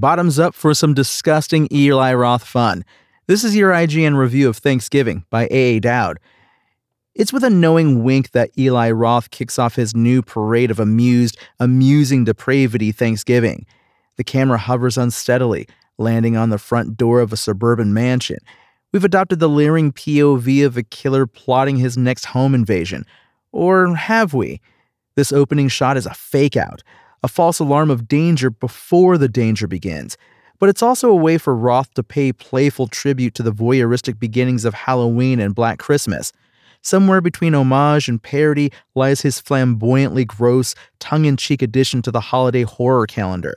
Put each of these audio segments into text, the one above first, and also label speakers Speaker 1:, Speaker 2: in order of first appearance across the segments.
Speaker 1: Bottoms up for some disgusting Eli Roth fun. This is your IGN review of Thanksgiving by A.A. Dowd. It's with a knowing wink that Eli Roth kicks off his new parade of amused, amusing depravity Thanksgiving. The camera hovers unsteadily, landing on the front door of a suburban mansion. We've adopted the leering POV of a killer plotting his next home invasion. Or have we? This opening shot is a fake out, a false alarm of danger before the danger begins. But it's also a way for Roth to pay playful tribute to the voyeuristic beginnings of Halloween and Black Christmas. Somewhere between homage and parody lies his flamboyantly gross, tongue in cheek addition to the holiday horror calendar.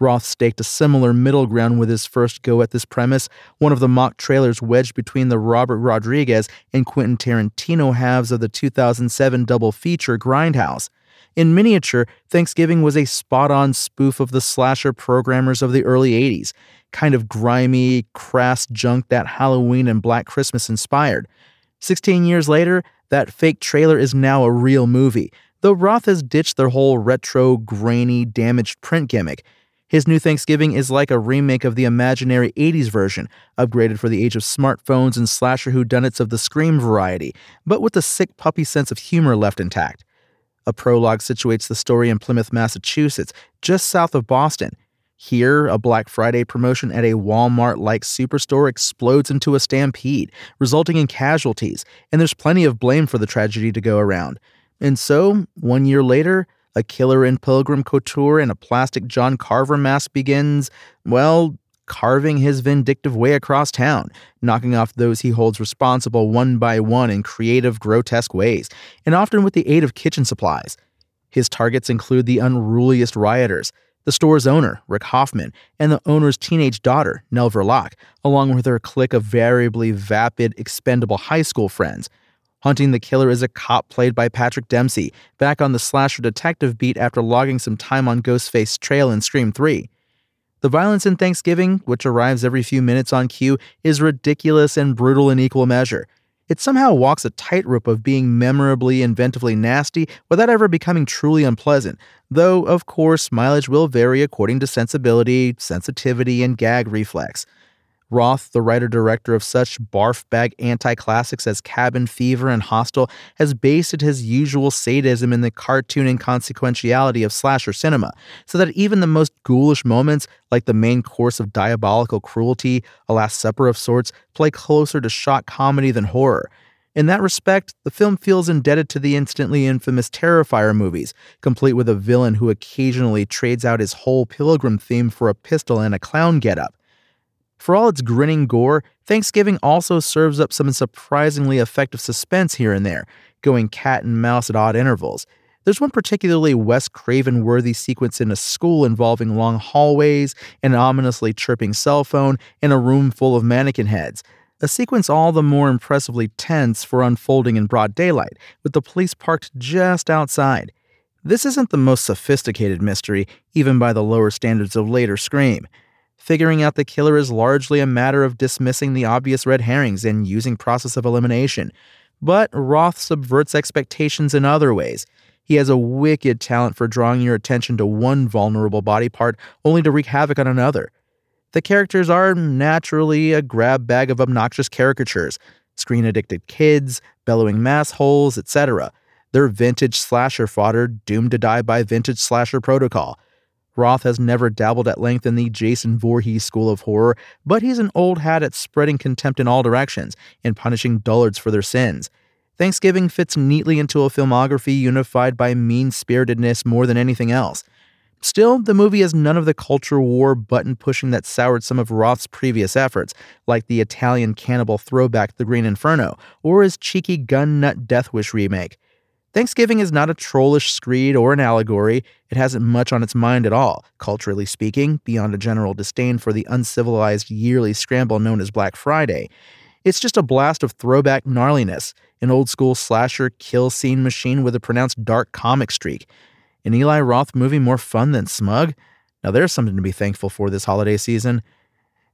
Speaker 1: Roth staked a similar middle ground with his first go at this premise, one of the mock trailers wedged between the Robert Rodriguez and Quentin Tarantino halves of the 2007 double feature Grindhouse. In miniature, Thanksgiving was a spot on spoof of the slasher programmers of the early 80s, kind of grimy, crass junk that Halloween and Black Christmas inspired. 16 years later, that fake trailer is now a real movie, though Roth has ditched their whole retro, grainy, damaged print gimmick. His new Thanksgiving is like a remake of the imaginary 80s version, upgraded for the age of smartphones and slasher whodunits of the Scream variety, but with the sick puppy sense of humor left intact. A prologue situates the story in Plymouth, Massachusetts, just south of Boston. Here, a Black Friday promotion at a Walmart like superstore explodes into a stampede, resulting in casualties, and there's plenty of blame for the tragedy to go around. And so, one year later, a killer in pilgrim couture and a plastic John Carver mask begins, well, carving his vindictive way across town, knocking off those he holds responsible one by one in creative, grotesque ways, and often with the aid of kitchen supplies. His targets include the unruliest rioters, the store's owner, Rick Hoffman, and the owner's teenage daughter, Nell Verlaque, along with her clique of variably vapid, expendable high school friends. Hunting the killer is a cop played by Patrick Dempsey, back on the slasher detective beat after logging some time on Ghostface's trail in Scream 3. The violence in Thanksgiving, which arrives every few minutes on cue, is ridiculous and brutal in equal measure. It somehow walks a tightrope of being memorably, inventively nasty without ever becoming truly unpleasant, though, of course, mileage will vary according to sensibility, sensitivity, and gag reflex. Roth, the writer director of such barf bag anti classics as Cabin Fever and Hostel, has based his usual sadism in the cartoon inconsequentiality of slasher cinema, so that even the most ghoulish moments, like the main course of diabolical cruelty, a Last Supper of sorts, play closer to shock comedy than horror. In that respect, the film feels indebted to the instantly infamous Terrifier movies, complete with a villain who occasionally trades out his whole pilgrim theme for a pistol and a clown getup. For all its grinning gore, Thanksgiving also serves up some surprisingly effective suspense here and there, going cat and mouse at odd intervals. There's one particularly Wes Craven worthy sequence in a school involving long hallways, an ominously chirping cell phone, and a room full of mannequin heads. A sequence all the more impressively tense for unfolding in broad daylight, with the police parked just outside. This isn't the most sophisticated mystery, even by the lower standards of later Scream. Figuring out the killer is largely a matter of dismissing the obvious red herrings and using process of elimination. But Roth subverts expectations in other ways. He has a wicked talent for drawing your attention to one vulnerable body part only to wreak havoc on another. The characters are naturally a grab bag of obnoxious caricatures screen addicted kids, bellowing mass holes, etc. They're vintage slasher fodder doomed to die by vintage slasher protocol. Roth has never dabbled at length in the Jason Voorhees school of horror, but he's an old hat at spreading contempt in all directions and punishing dullards for their sins. Thanksgiving fits neatly into a filmography unified by mean spiritedness more than anything else. Still, the movie has none of the culture war button pushing that soured some of Roth's previous efforts, like the Italian cannibal throwback The Green Inferno, or his cheeky gun nut Death Wish remake. Thanksgiving is not a trollish screed or an allegory. It hasn't much on its mind at all, culturally speaking, beyond a general disdain for the uncivilized yearly scramble known as Black Friday. It's just a blast of throwback gnarliness, an old school slasher kill scene machine with a pronounced dark comic streak. An Eli Roth movie more fun than smug? Now there's something to be thankful for this holiday season.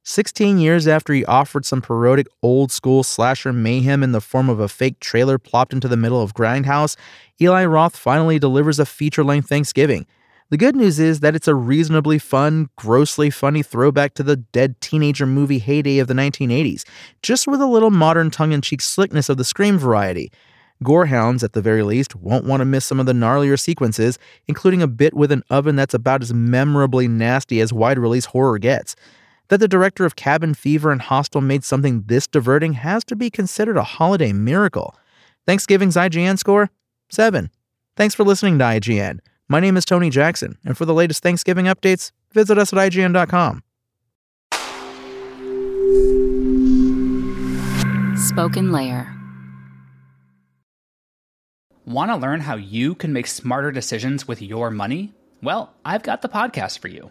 Speaker 1: 16 years after he offered some parodic old school slasher mayhem in the form of a fake trailer plopped into the middle of Grindhouse, Eli Roth finally delivers a feature length Thanksgiving. The good news is that it's a reasonably fun, grossly funny throwback to the dead teenager movie heyday of the 1980s, just with a little modern tongue in cheek slickness of the Scream variety. Gorehounds, at the very least, won't want to miss some of the gnarlier sequences, including a bit with an oven that's about as memorably nasty as wide release horror gets. That the director of Cabin Fever and Hostel made something this diverting has to be considered a holiday miracle. Thanksgiving's IGN score? 7. Thanks for listening to IGN. My name is Tony Jackson, and for the latest Thanksgiving updates, visit us at IGN.com.
Speaker 2: Spoken Layer.
Speaker 3: Want to learn how you can make smarter decisions with your money? Well, I've got the podcast for you.